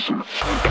Listen.